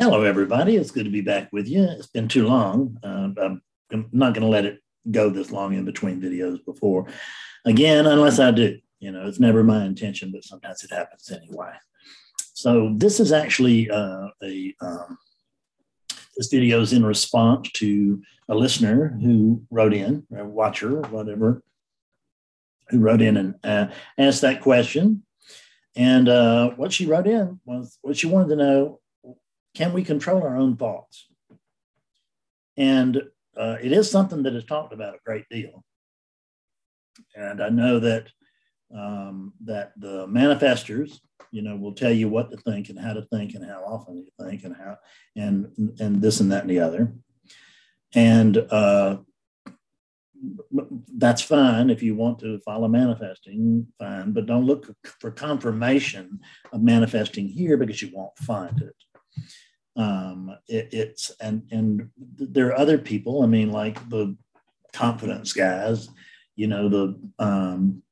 Hello, everybody. It's good to be back with you. It's been too long. Uh, I'm not going to let it go this long in between videos before. Again, unless I do. You know, it's never my intention, but sometimes it happens anyway. So this is actually uh, a um, this video is in response to a listener who wrote in, a watcher, whatever, who wrote in and uh, asked that question. And uh, what she wrote in was what she wanted to know can we control our own thoughts? And uh, it is something that is talked about a great deal. And I know that um, that the manifestors, you know, will tell you what to think and how to think and how often you think and how and and this and that and the other. And uh, that's fine if you want to follow manifesting, fine, but don't look for confirmation of manifesting here because you won't find it. Um, it it's and and there are other people. I mean, like the confidence guys, you know, the um,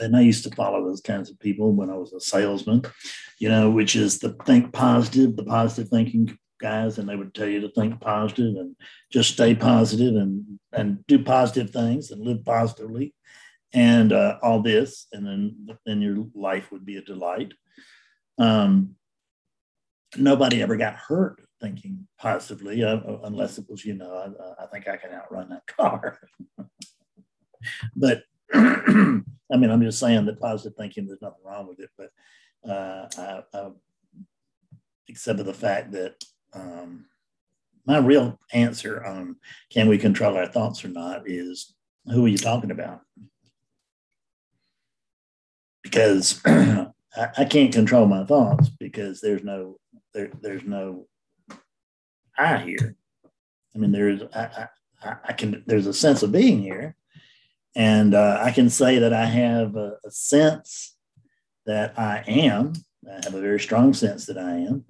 and I used to follow those kinds of people when I was a salesman, you know, which is the think positive, the positive thinking guys, and they would tell you to think positive and just stay positive and and do positive things and live positively, and uh, all this, and then then your life would be a delight. Um, nobody ever got hurt thinking positively, uh, unless it was, you know, I, I think I can outrun that car. but I mean, I'm just saying that positive thinking, there's nothing wrong with it, but uh, I, I, except for the fact that um, my real answer on can we control our thoughts or not is who are you talking about? Because I, I, can't control my thoughts because there's no there, there's no I here. I mean, there's I, I, I can there's a sense of being here, and uh, I can say that I have a, a sense that I am. I have a very strong sense that I am,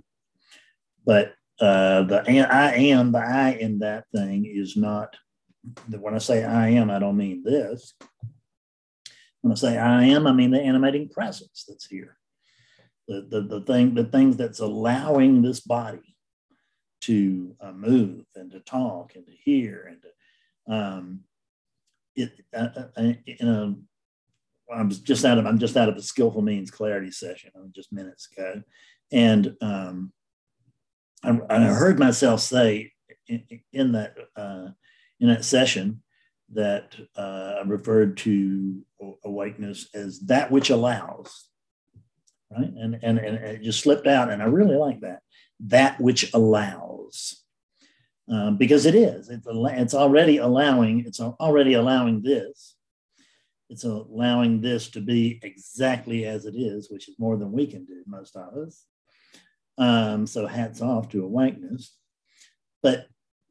but uh, the I am, the I in that thing is not. When I say I am, I don't mean this. When I say I am, I mean the animating presence that's here. The, the, the thing, the things that's allowing this body to uh, move and to talk and to hear and to, um, it, uh, uh, uh in a, I'm just out of, I'm just out of a skillful means clarity session just minutes ago. And um, I, I heard myself say in, in that uh, in that session that uh, I referred to awakeness as that which allows, right? And, and and it just slipped out, and I really like that. That which allows, um, because it is. It's it's already allowing. It's already allowing this. It's allowing this to be exactly as it is, which is more than we can do, most of us. Um, so hats off to awakeness. But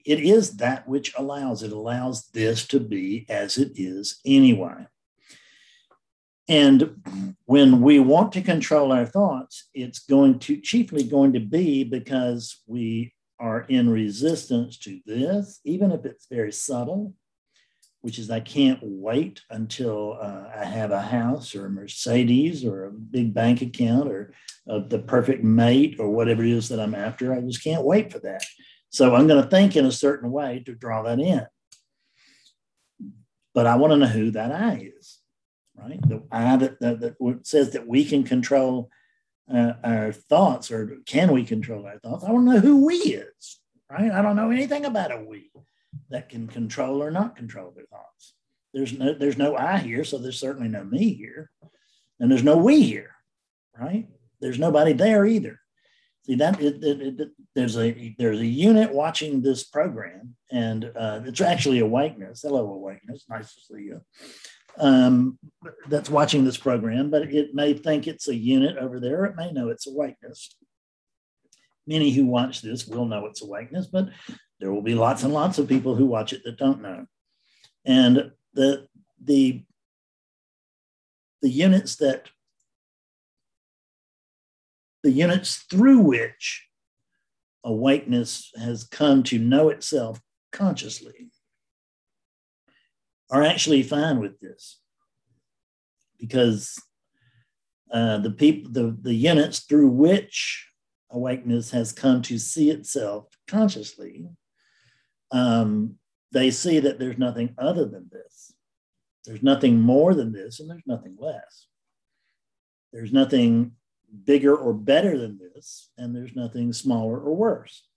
it is that which allows, it allows this to be as it is anyway. And when we want to control our thoughts, it's going to chiefly going to be because we are in resistance to this, even if it's very subtle, which is I can't wait until uh, I have a house or a Mercedes or a big bank account or uh, the perfect mate or whatever it is that I'm after. I just can't wait for that. So I'm going to think in a certain way to draw that in. But I want to know who that I is, right? The I that, that, that says that we can control uh, our thoughts or can we control our thoughts? I want to know who we is, right? I don't know anything about a we that can control or not control their thoughts. There's no there's no I here, so there's certainly no me here, and there's no we here, right? There's nobody there either. See that it, it, it, there's a there's a unit watching this program, and uh, it's actually awakeness. Hello, awakeness. Nice to see you. Um, that's watching this program, but it may think it's a unit over there. It may know it's awakeness. Many who watch this will know it's awakeness, but there will be lots and lots of people who watch it that don't know. And the the the units that the units through which awakeness has come to know itself consciously are actually fine with this because uh, the people the, the units through which awakeness has come to see itself consciously, um, they see that there's nothing other than this. There's nothing more than this, and there's nothing less. There's nothing bigger or better than this, and there's nothing smaller or worse.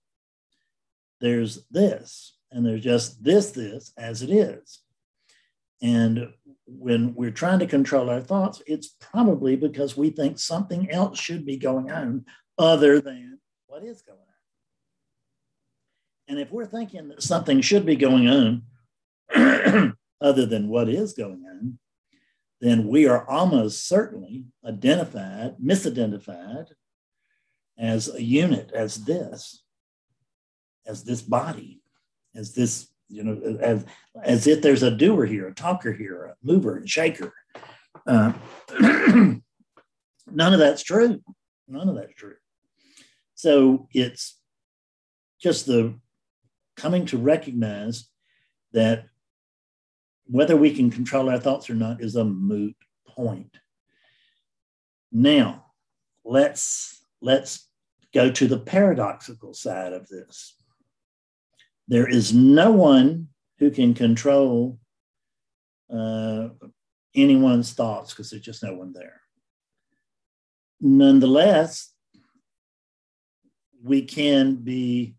There's this, and there's just this, this as it is. And when we're trying to control our thoughts, it's probably because we think something else should be going on other than what is going on. And if we're thinking that something should be going on other than what is going on, then we are almost certainly identified, misidentified as a unit, as this, as this body, as this, you know, as, as if there's a doer here, a talker here, a mover and shaker. Uh, none of that's true. None of that's true. So it's just the coming to recognize that whether we can control our thoughts or not is a moot point. Now, let's let's go to the paradoxical side of this. There is no one who can control uh, anyone's thoughts because there's just no one there. Nonetheless, we can be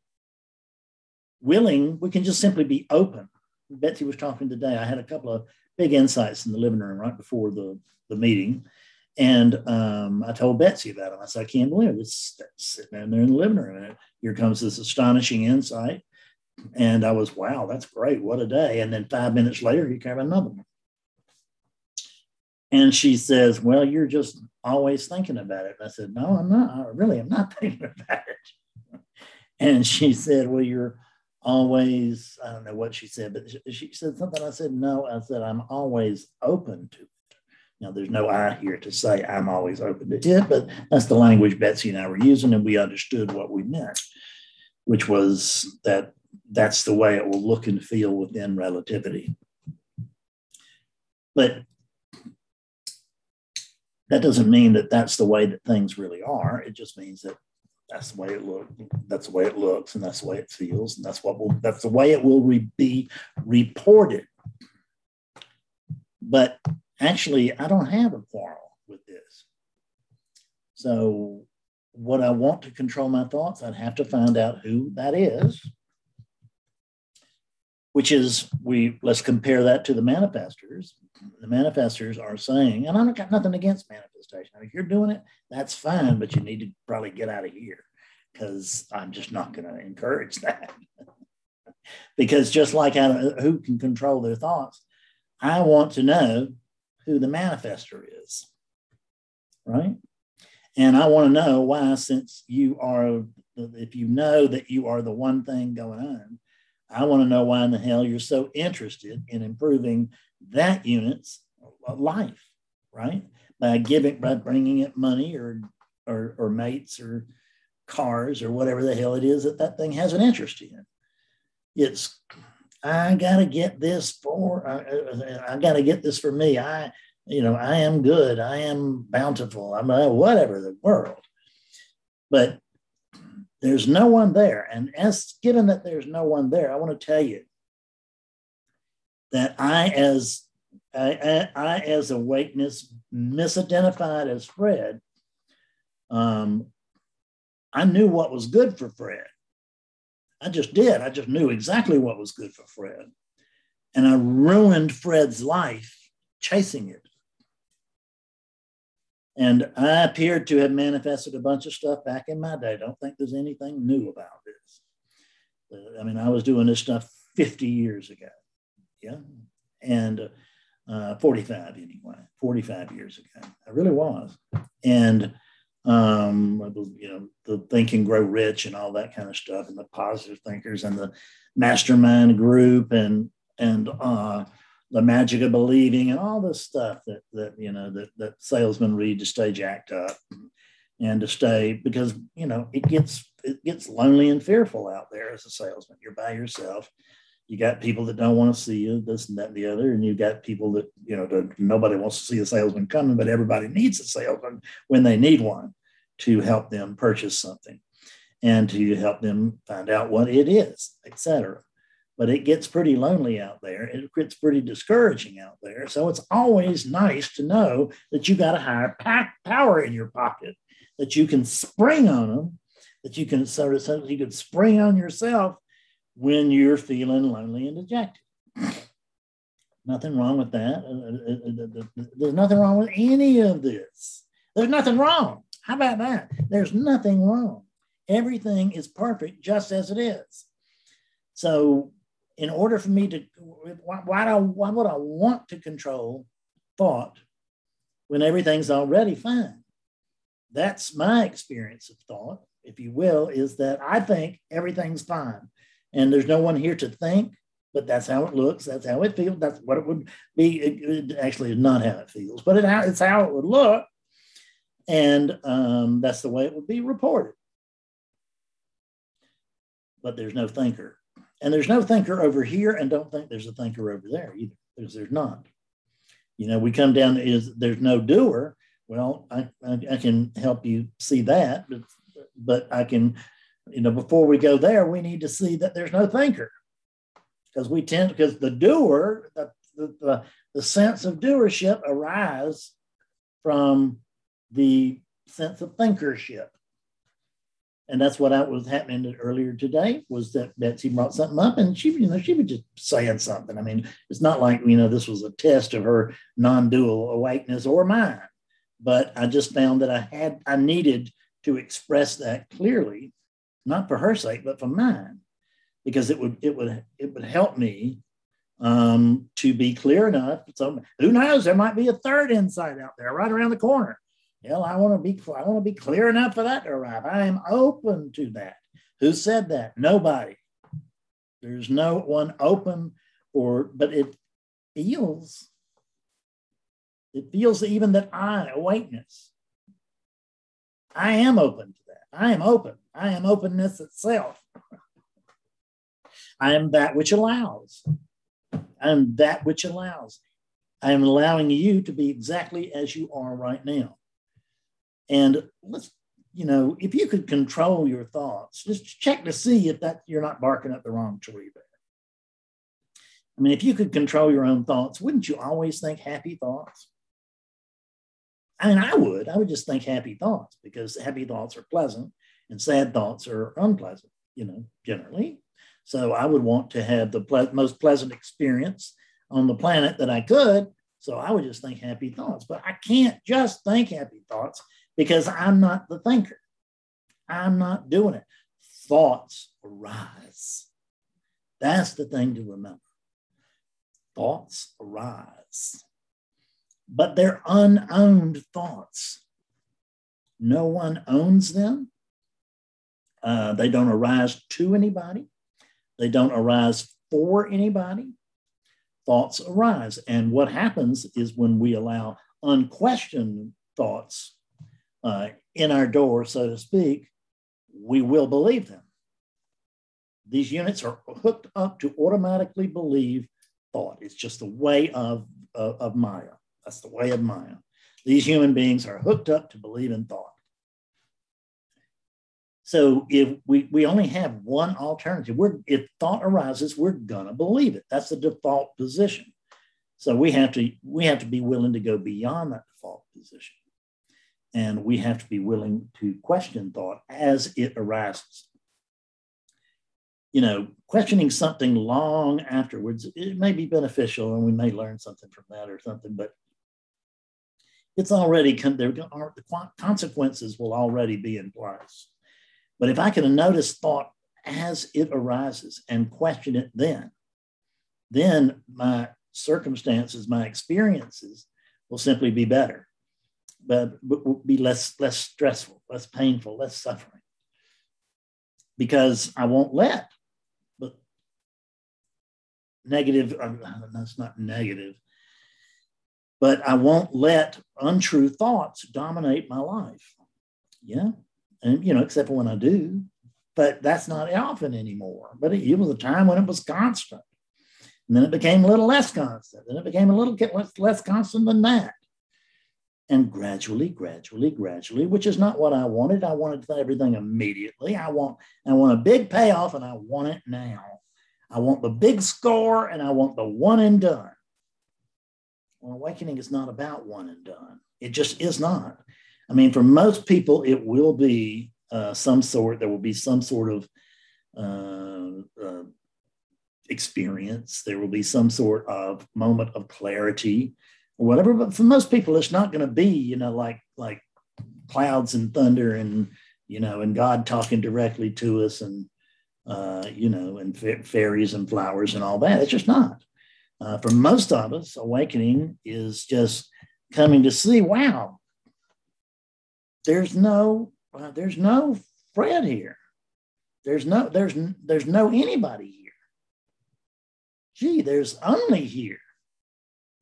willing, we can just simply be open. Betsy was talking today. I had a couple of big insights in the living room right before the, the meeting. And um, I told Betsy about them. I said, I can't believe it. It's sitting in there in the living room. And here comes this astonishing insight. And I was, wow, that's great. What a day. And then five minutes later, he came another one. And she says, Well, you're just always thinking about it. And I said, No, I'm not. I really am not thinking about it. And she said, Well, you're always, I don't know what she said, but she said something. I said, no, I said, I'm always open to it. Now, there's no I here to say I'm always open to it, but that's the language Betsy and I were using, and we understood what we meant, which was that that's the way it will look and feel within relativity. But that doesn't mean that that's the way that things really are. It just means that that's the way it looks. That's the way it looks, and that's the way it feels, and that's what will. That's the way it will re- be reported. But actually, I don't have a quarrel with this. So, what I want to control my thoughts, I'd have to find out who that is. Which is, we let's compare that to the manifestors. The manifestors are saying, and I've got nothing against manifestation. If you're doing it, that's fine, but you need to probably get out of here because I'm just not going to encourage that. because just like I, who can control their thoughts, I want to know who the manifester is, right? And I want to know why, since you are, if you know that you are the one thing going on, I want to know why in the hell you're so interested in improving that unit's life, right? By giving, by bringing it money or, or, or mates or cars or whatever the hell it is that that thing has an interest in. It's, I got to get this for, I, I got to get this for me. I, you know, I am good. I am bountiful. I'm uh, whatever the world. But there's no one there. And as given that there's no one there, I want to tell you that I, as I, I, I as awakeness, misidentified as Fred, um, I knew what was good for Fred. I just did. I just knew exactly what was good for Fred. And I ruined Fred's life chasing it. And I appeared to have manifested a bunch of stuff back in my day. Don't think there's anything new about this. I mean, I was doing this stuff 50 years ago. Yeah. And uh, 45 anyway, 45 years ago. I really was. And, um, you know, the Think and Grow Rich and all that kind of stuff, and the positive thinkers and the mastermind group and, and, uh, the magic of believing and all this stuff that that you know that that salesmen read to stay jacked up and to stay because you know it gets it gets lonely and fearful out there as a salesman you're by yourself you got people that don't want to see you this and that and the other and you got people that you know that nobody wants to see a salesman coming but everybody needs a salesman when they need one to help them purchase something and to help them find out what it is, etc. But it gets pretty lonely out there. It gets pretty discouraging out there. So it's always nice to know that you got a higher power in your pocket, that you can spring on them, that you can sort of so you can spring on yourself when you're feeling lonely and dejected. Nothing wrong with that. Uh, uh, uh, there's nothing wrong with any of this. There's nothing wrong. How about that? There's nothing wrong. Everything is perfect just as it is. So, in order for me to, why, why, do, why would I want to control thought when everything's already fine? That's my experience of thought, if you will, is that I think everything's fine. And there's no one here to think, but that's how it looks. That's how it feels. That's what it would be. It, it actually is not how it feels, but it, it's how it would look. And um, that's the way it would be reported. But there's no thinker. And there's no thinker over here, and don't think there's a thinker over there either, because there's not. You know, we come down is there's no doer. Well, I, I, I can help you see that, but, but I can, you know, before we go there, we need to see that there's no thinker. Because we tend, because the doer, the, the, the sense of doership arise from the sense of thinkership. And that's what I was happening earlier today was that Betsy brought something up and she, you know, she was just saying something. I mean, it's not like, you know, this was a test of her non-dual awakeness or mine, but I just found that I had, I needed to express that clearly, not for her sake, but for mine, because it would, it would, it would help me um, to be clear enough. So who knows, there might be a third insight out there right around the corner Hell, I want to be I want to be clear enough for that to arrive. I am open to that. Who said that? Nobody. There's no one open for, but it feels, it feels even that I, awakeness, I am open to that. I am open. I am openness itself. I am that which allows. I am that which allows. I am allowing you to be exactly as you are right now. And let's, you know, if you could control your thoughts, just check to see if that you're not barking up the wrong tree there. I mean, if you could control your own thoughts, wouldn't you always think happy thoughts? I mean, I would. I would just think happy thoughts because happy thoughts are pleasant and sad thoughts are unpleasant, you know, generally. So I would want to have the ple- most pleasant experience on the planet that I could. So I would just think happy thoughts, but I can't just think happy thoughts because I'm not the thinker. I'm not doing it. Thoughts arise. That's the thing to remember. Thoughts arise, but they're unowned thoughts. No one owns them. Uh, they don't arise to anybody. They don't arise for anybody. Thoughts arise. And what happens is when we allow unquestioned thoughts uh, in our door, so to speak, we will believe them. These units are hooked up to automatically believe thought. It's just the way of, of, of Maya. That's the way of Maya. These human beings are hooked up to believe in thought. So if we, we only have one alternative, we're, if thought arises, we're gonna believe it. That's the default position. So we have to we have to be willing to go beyond that default position. And we have to be willing to question thought as it arises. You know, questioning something long afterwards, it may be beneficial and we may learn something from that or something, but it's already, there the consequences will already be in place. But if I can notice thought as it arises and question it then, then my circumstances, my experiences will simply be better but be less less stressful, less painful, less suffering. Because I won't let but negative, uh, that's not negative, but I won't let untrue thoughts dominate my life. Yeah. And, you know, except for when I do, but that's not often anymore. But it, it was a time when it was constant. And then it became a little less constant. Then it became a little less constant than that. And gradually, gradually, gradually, which is not what I wanted. I wanted everything immediately. I want, I want a big payoff and I want it now. I want the big score and I want the one and done. Well, awakening is not about one and done. It just is not. I mean, for most people, it will be uh, some sort, there will be some sort of uh, uh, experience. There will be some sort of moment of clarity whatever. But for most people, it's not going to be, you know, like like clouds and thunder and you know, and God talking directly to us and uh, you know, and fairies and flowers and all that. It's just not. Uh, for most of us, awakening is just coming to see, wow, there's no, uh, there's no Fred here. There's no, there's, there's no anybody here. Gee, there's only here.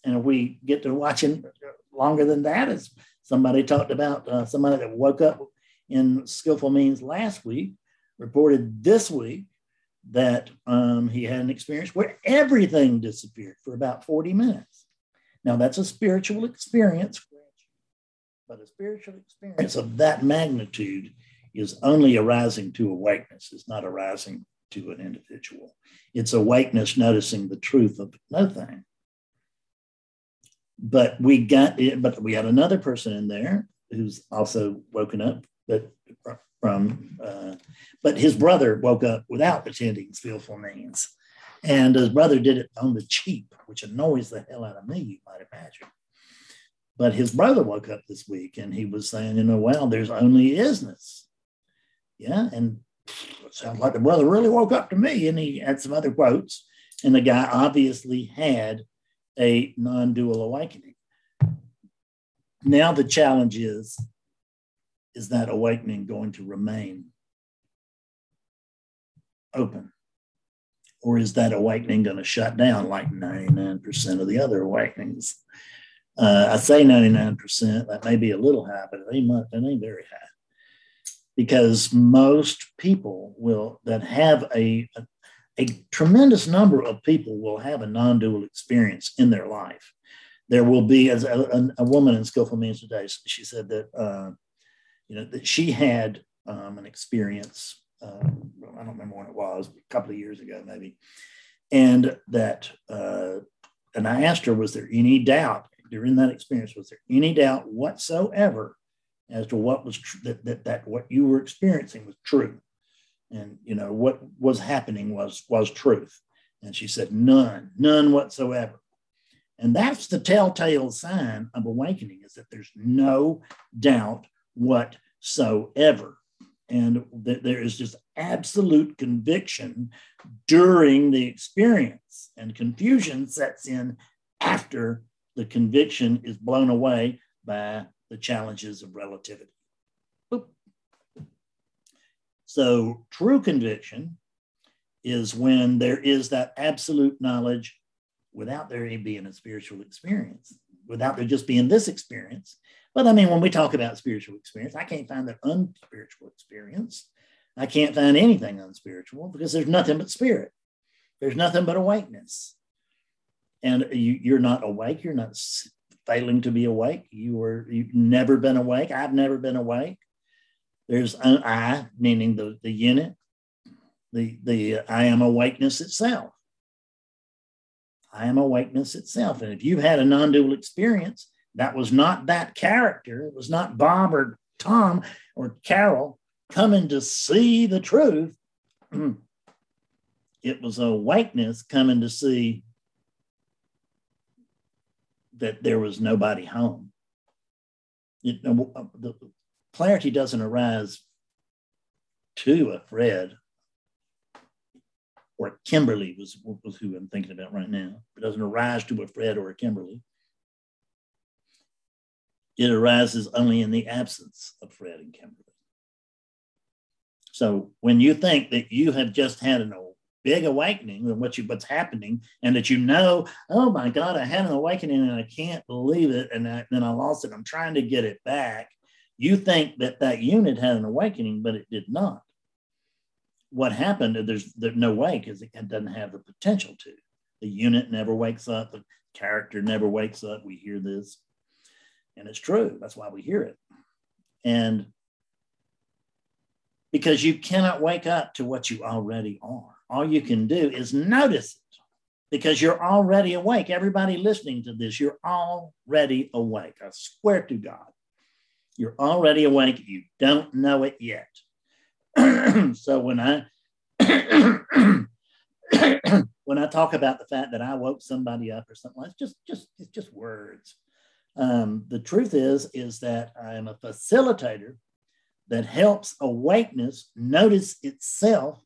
And if we get to watching longer than that, as somebody talked about, uh, somebody that woke up in skillful means last week reported this week that um, he had an experience where everything disappeared for about 40 minutes. Now, that's a spiritual experience, but a spiritual experience of that magnitude is only arising to awakeness, it's not arising to an individual. It's awakeness noticing the truth of no thing but we got it, but we had another person in there who's also woken up, but from, uh, but his brother woke up without attending skillful means. And his brother did it on the cheap, which annoys the hell out of me, you might imagine. But his brother woke up this week and he was saying, you know, well, there's only isness. Yeah. And it sounds like the brother really woke up to me. And he had some other quotes. And the guy obviously had a non dual awakening. Now the challenge is is that awakening going to remain open? Or is that awakening going to shut down like 99% of the other awakenings? Uh, I say 99%, that may be a little high, but it ain't, much, it ain't very high. Because most people will that have a, a a tremendous number of people will have a non-dual experience in their life. There will be, as a, a woman in Skillful Means today, she said that uh, you know that she had um, an experience. Uh, I don't remember when it was, a couple of years ago maybe, and that uh, and I asked her, was there any doubt during that experience? Was there any doubt whatsoever as to what was tr- that, that that what you were experiencing was true? And you know what was happening was was truth. And she said none none whatsoever. And that's the telltale sign of awakening is that there's no doubt whatsoever. And that there is just absolute conviction during the experience. And confusion sets in after the conviction is blown away by the challenges of relativity so, true conviction is when there is that absolute knowledge without there being a spiritual experience, without there just being this experience. But I mean, when we talk about spiritual experience, I can't find that unspiritual experience. I can't find anything unspiritual because there's nothing but spirit. There's nothing but awakeness. And you, are not awake. You're not failing to be awake. You were you've never been awake. I've never been awake. There's an I, meaning the, the unit, the, the I am awakeness itself. I am awakeness itself. And if you've had a non dual experience, that was not that character. It was not Bob or Tom or Carol coming to see the truth. it was awakeness coming to see that there was nobody home. It, uh, the, clarity doesn't arise to a Fred or Kimberly was, was who I'm thinking about right now. It doesn't arise to a Fred or a Kimberly. It arises only in the absence of Fred and Kimberly. So when you think that you have just had a big awakening and what you what's happening, and that you know, oh my God, I had an awakening and I can't believe it, and I, then I lost it. I'm trying to get it back you think that that unit had an awakening, but it did not. What happened, there's, there's no way because it doesn't have the potential to. The unit never wakes up, the character never wakes up. We hear this. And it's true. That's why we hear it. And because you cannot wake up to what you already are. All you can do is notice it because you're already awake. Everybody listening to this, you're already awake. I swear to God, you're already awake. You don't know it yet. so when I when I talk about the fact that I woke somebody up or something, it's just just it's just words. Um, the truth is is that I am a facilitator that helps awakeness notice itself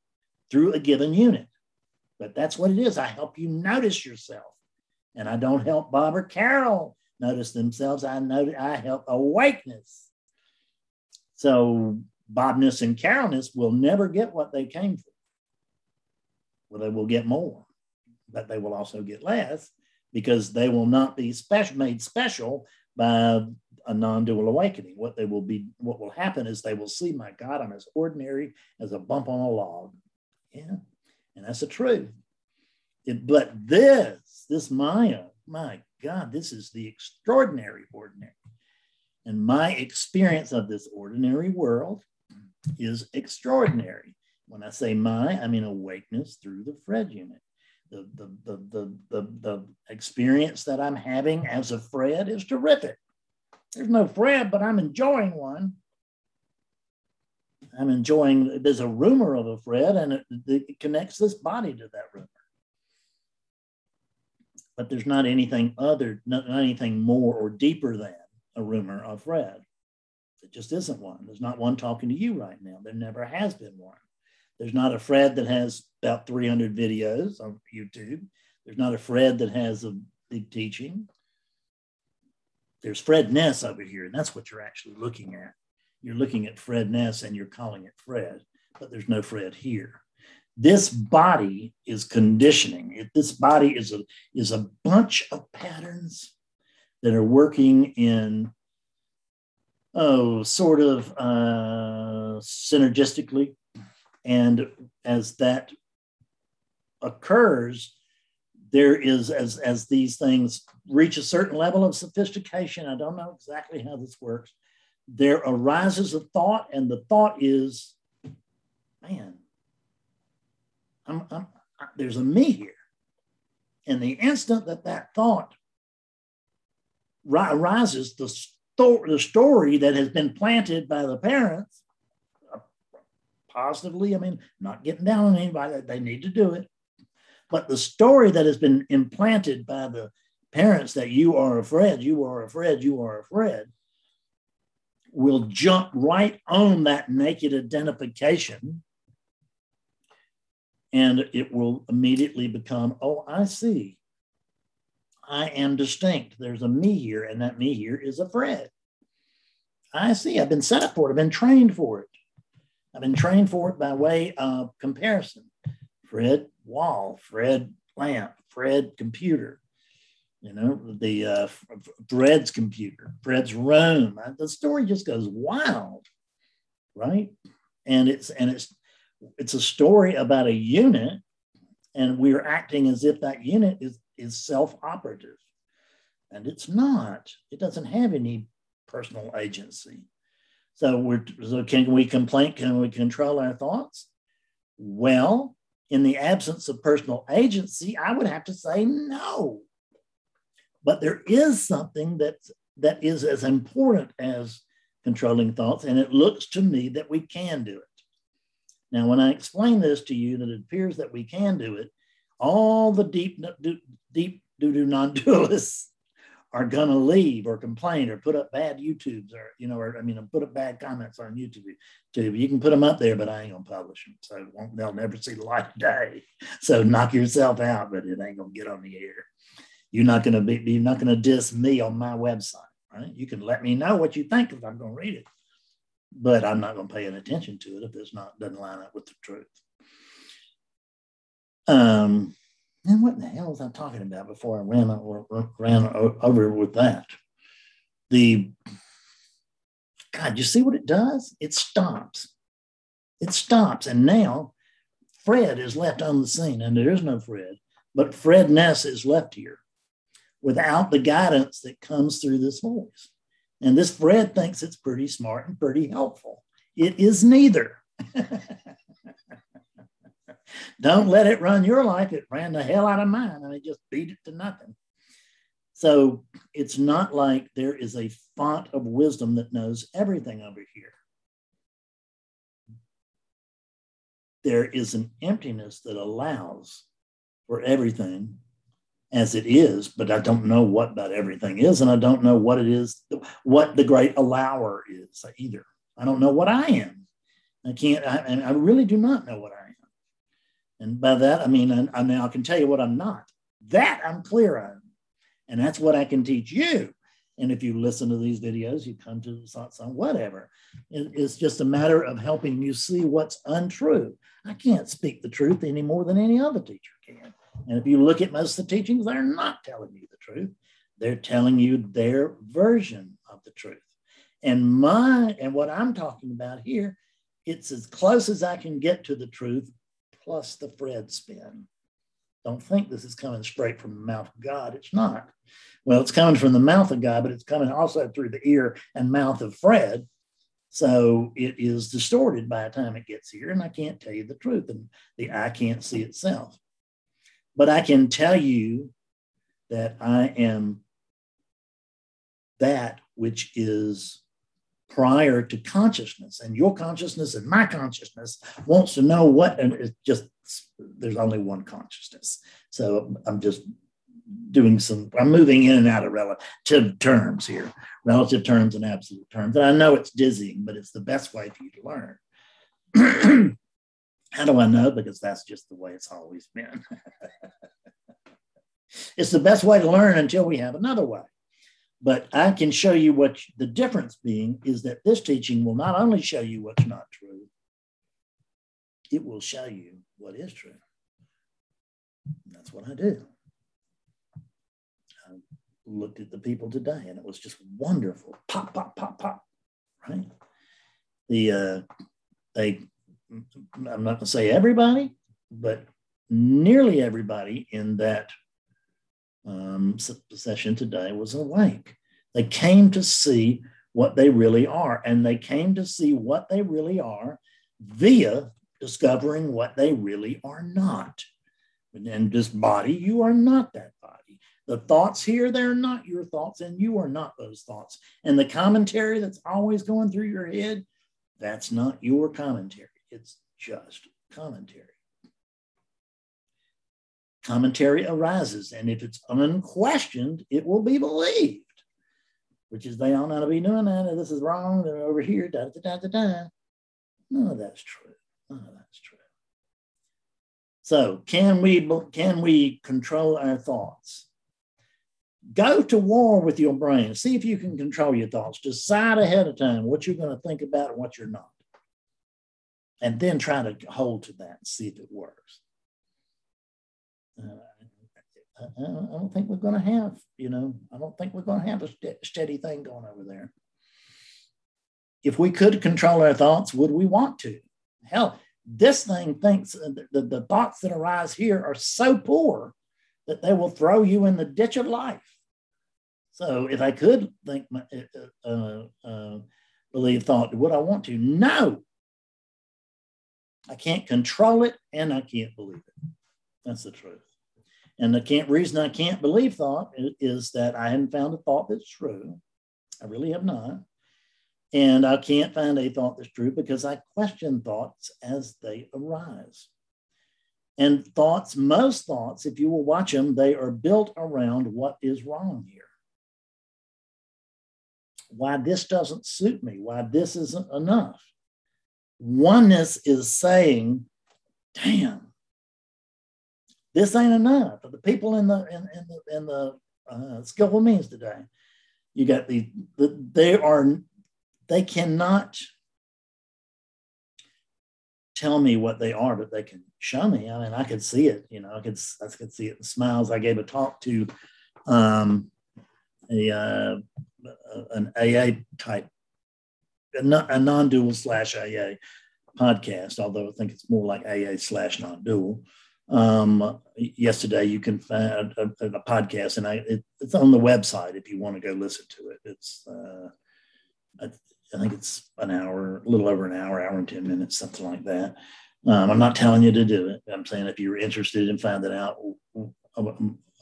through a given unit. But that's what it is. I help you notice yourself, and I don't help Bob or Carol notice themselves. I know I help awakeness. So Bobness and Carolness will never get what they came for. Well, they will get more, but they will also get less because they will not be special, made special by a non-dual awakening. What they will be, what will happen is they will see, my God, I'm as ordinary as a bump on a log. Yeah, and that's the truth. It, but this, this Maya, my God, this is the extraordinary ordinary. And my experience of this ordinary world is extraordinary. When I say my, I mean awakeness through the Fred unit. The, the, the, the, the, the experience that I'm having as a Fred is terrific. There's no Fred, but I'm enjoying one. I'm enjoying, there's a rumor of a Fred, and it, it connects this body to that rumor. But there's not anything other, not, not anything more or deeper than a rumor of Fred. It just isn't one. There's not one talking to you right now. There never has been one. There's not a Fred that has about 300 videos on YouTube. There's not a Fred that has a big teaching there's Fredness over here, and that's what you're actually looking at. You're looking at Fredness and you're calling it Fred, but there's no Fred here. This body is conditioning. This body is a, is a bunch of patterns that are working in, oh, sort of uh, synergistically. And as that occurs, there is as as these things reach a certain level of sophistication i don't know exactly how this works there arises a thought and the thought is man I'm, I'm, there's a me here. And the instant that that thought arises the, sto- the story that has been planted by the parents uh, positively i mean not getting down on anybody they need to do it. But the story that has been implanted by the parents that you are a Fred, you are a Fred, you are a Fred, will jump right on that naked identification and it will immediately become, oh, I see. I am distinct. There's a me here, and that me here is a Fred. I see. I've been set up for it. I've been trained for it. I've been trained for it by way of comparison. Fred wall, Fred lamp, Fred computer, you know, the uh, Fred's computer, Fred's room. The story just goes wild, right? And it's and it's it's a story about a unit, and we're acting as if that unit is is self-operative, and it's not. It doesn't have any personal agency. So we're so can we complain? Can we control our thoughts? Well, in the absence of personal agency, I would have to say no. But there is something that that is as important as controlling thoughts, and it looks to me that we can do it. Now, when I explain this to you, that it appears that we can do it, all the deep, deep doo-doo non-dualists are to leave or complain or put up bad YouTubes or, you know, or I mean, put up bad comments on YouTube. Too. You can put them up there, but I ain't to publish them. So they'll never see the light of day. So knock yourself out, but it ain't to get on the air. You're not to be, you're not to diss me on my website, right? You can let me know what you think if I'm to read it, but I'm not going to pay any attention to it if it's not, doesn't line up with the truth. Um, and what in the hell was I talking about before I ran ran over with that? The God, you see what it does? It stops. It stops. And now Fred is left on the scene, and there is no Fred, but Fredness is left here without the guidance that comes through this voice. And this Fred thinks it's pretty smart and pretty helpful. It is neither. Don't let it run your life. It ran the hell out of mine and it just beat it to nothing. So it's not like there is a font of wisdom that knows everything over here. There is an emptiness that allows for everything as it is, but I don't know what that everything is, and I don't know what it is, what the great allower is either. I don't know what I am. I can't, I, and I really do not know what I am. And by that, I mean, I, I can tell you what I'm not. That I'm clear on. And that's what I can teach you. And if you listen to these videos, you come to the satsang, whatever. it's just a matter of helping you see what's untrue. I can't speak the truth any more than any other teacher can. And if you look at most of the teachings, they're not telling you the truth. They're telling you their version of the truth. And my and what I'm talking about here, it's as close as I can get to the truth, plus the Fred spin. Don't think this is coming straight from the mouth of God. It's not. Well, it's coming from the mouth of God, but it's coming also through the ear and mouth of Fred. So it is distorted by the time it gets here, and I can't tell you the truth, and the eye can't see itself. But I can tell you that I am that which is prior to consciousness. And your consciousness and my consciousness wants to know what, and it's just, there's only one consciousness. So I'm just doing some, I'm moving in and out of relative terms here, relative terms and absolute terms. And I know it's dizzying, but it's the best way for you to learn. How do I know? Because that's just the way it's always been. it's the best way to learn until we have another way. But I can show you what the difference being is that this teaching will not only show you what's not true, it will show you what is true. That's what I do. I looked at the people today and it was just wonderful. Pop, pop, pop, pop. Right? The uh, they I'm not going to say everybody, but nearly everybody in that um, session today was awake. They came to see what they really are, and they came to see what they really are via discovering what they really are not. And this body, you are not that body. The thoughts here, they're not your thoughts, and you are not those thoughts. And the commentary that's always going through your head, that's not your commentary. It's just commentary. Commentary arises, and if it's unquestioned, it will be believed, which is they all know to be doing that. This is wrong. They're over here. Da, da, da, da, da. Of that's true. Of that's true. So, can we can we control our thoughts? Go to war with your brain. See if you can control your thoughts. Decide ahead of time what you're going to think about and what you're not and then try to hold to that and see if it works. Uh, I, don't think we're going to have, you know, I don't think we're going to have a st- steady thing going over there. If we could control our thoughts, would we want to? Hell, this thing thinks the, the, the thoughts that arise here are so poor that they will throw you in the ditch of life. So if I could think, uh, uh, uh, believe thought, would I want to? No, I can't control it and I can't believe it. That's the truth. And the can't, reason I can't believe thought is that I haven't found a thought that's true. I really have not. And I can't find a thought that's true because I question thoughts as they arise. And thoughts, most thoughts, if you will watch them, they are built around what is wrong here. Why this doesn't suit me, why this isn't enough Oneness is saying, damn, this ain't enough. The people in the in, in the in the uh, skillful means today, you got the, the they are they cannot tell me what they are, but they can show me. I mean, I could see it. You know, I could I could see it in smiles. I gave a talk to um, a uh, an AA type a non-dual slash AA podcast, although I think it's more like AA slash non-dual. Um, yesterday, you can find a, a, a podcast, and I it, it's on the website if you want to go listen to it. It's uh, I, I think it's an hour, a little over an hour, hour and 10 minutes, something like that. Um, I'm not telling you to do it. I'm saying if you're interested in finding out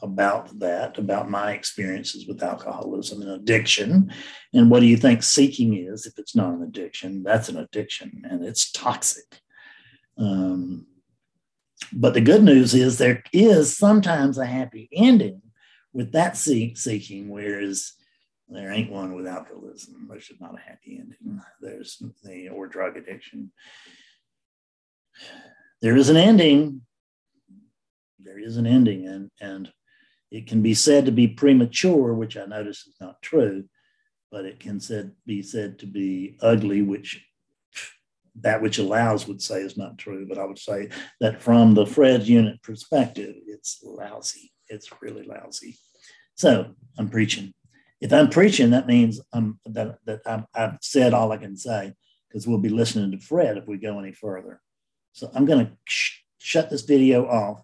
about that, about my experiences with alcoholism and addiction, and what do you think seeking is if it's not an addiction? That's an addiction and it's toxic. Um, but the good news is there is sometimes a happy ending with that seeking, whereas there ain't one with alcoholism. There's not a happy ending. There's the or drug addiction. There is an ending. There is an ending, and and it can be said to be premature, which I notice is not true, but it can said be said to be ugly, which that which allows would say is not true. But I would say that from the Fred unit perspective, it's lousy. It's really lousy. So I'm preaching. If I'm preaching, that means I'm, that, that i have said all I can say because we'll be listening to Fred if we go any further. So I'm going to sh- shut this video off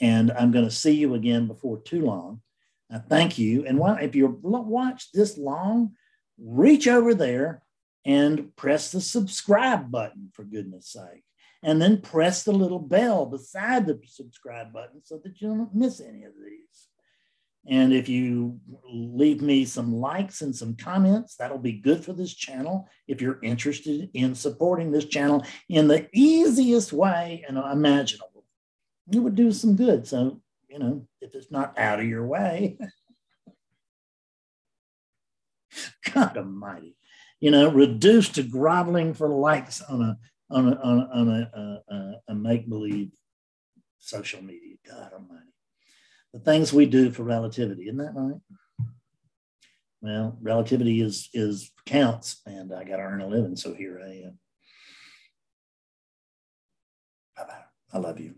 and I'm going to see you again before too long. I thank you. And why, if you watch this long, reach over there and press the subscribe button for goodness sake. And then press the little bell beside the subscribe button so that you don't miss any of these. And if you leave me some likes and some comments, that'll be good for this channel. If you're interested in supporting this channel in the easiest way and imaginable, it would do some good. So, you know, if it's not out of your way, God Almighty, you know, reduced to groveling for likes on a on a on a, on a, uh, uh, a, a make believe social media. God Almighty the things we do for relativity. Isn't that right? Well, relativity is is counts, and I got to earn a living. So here I am. Bye bye. I love you.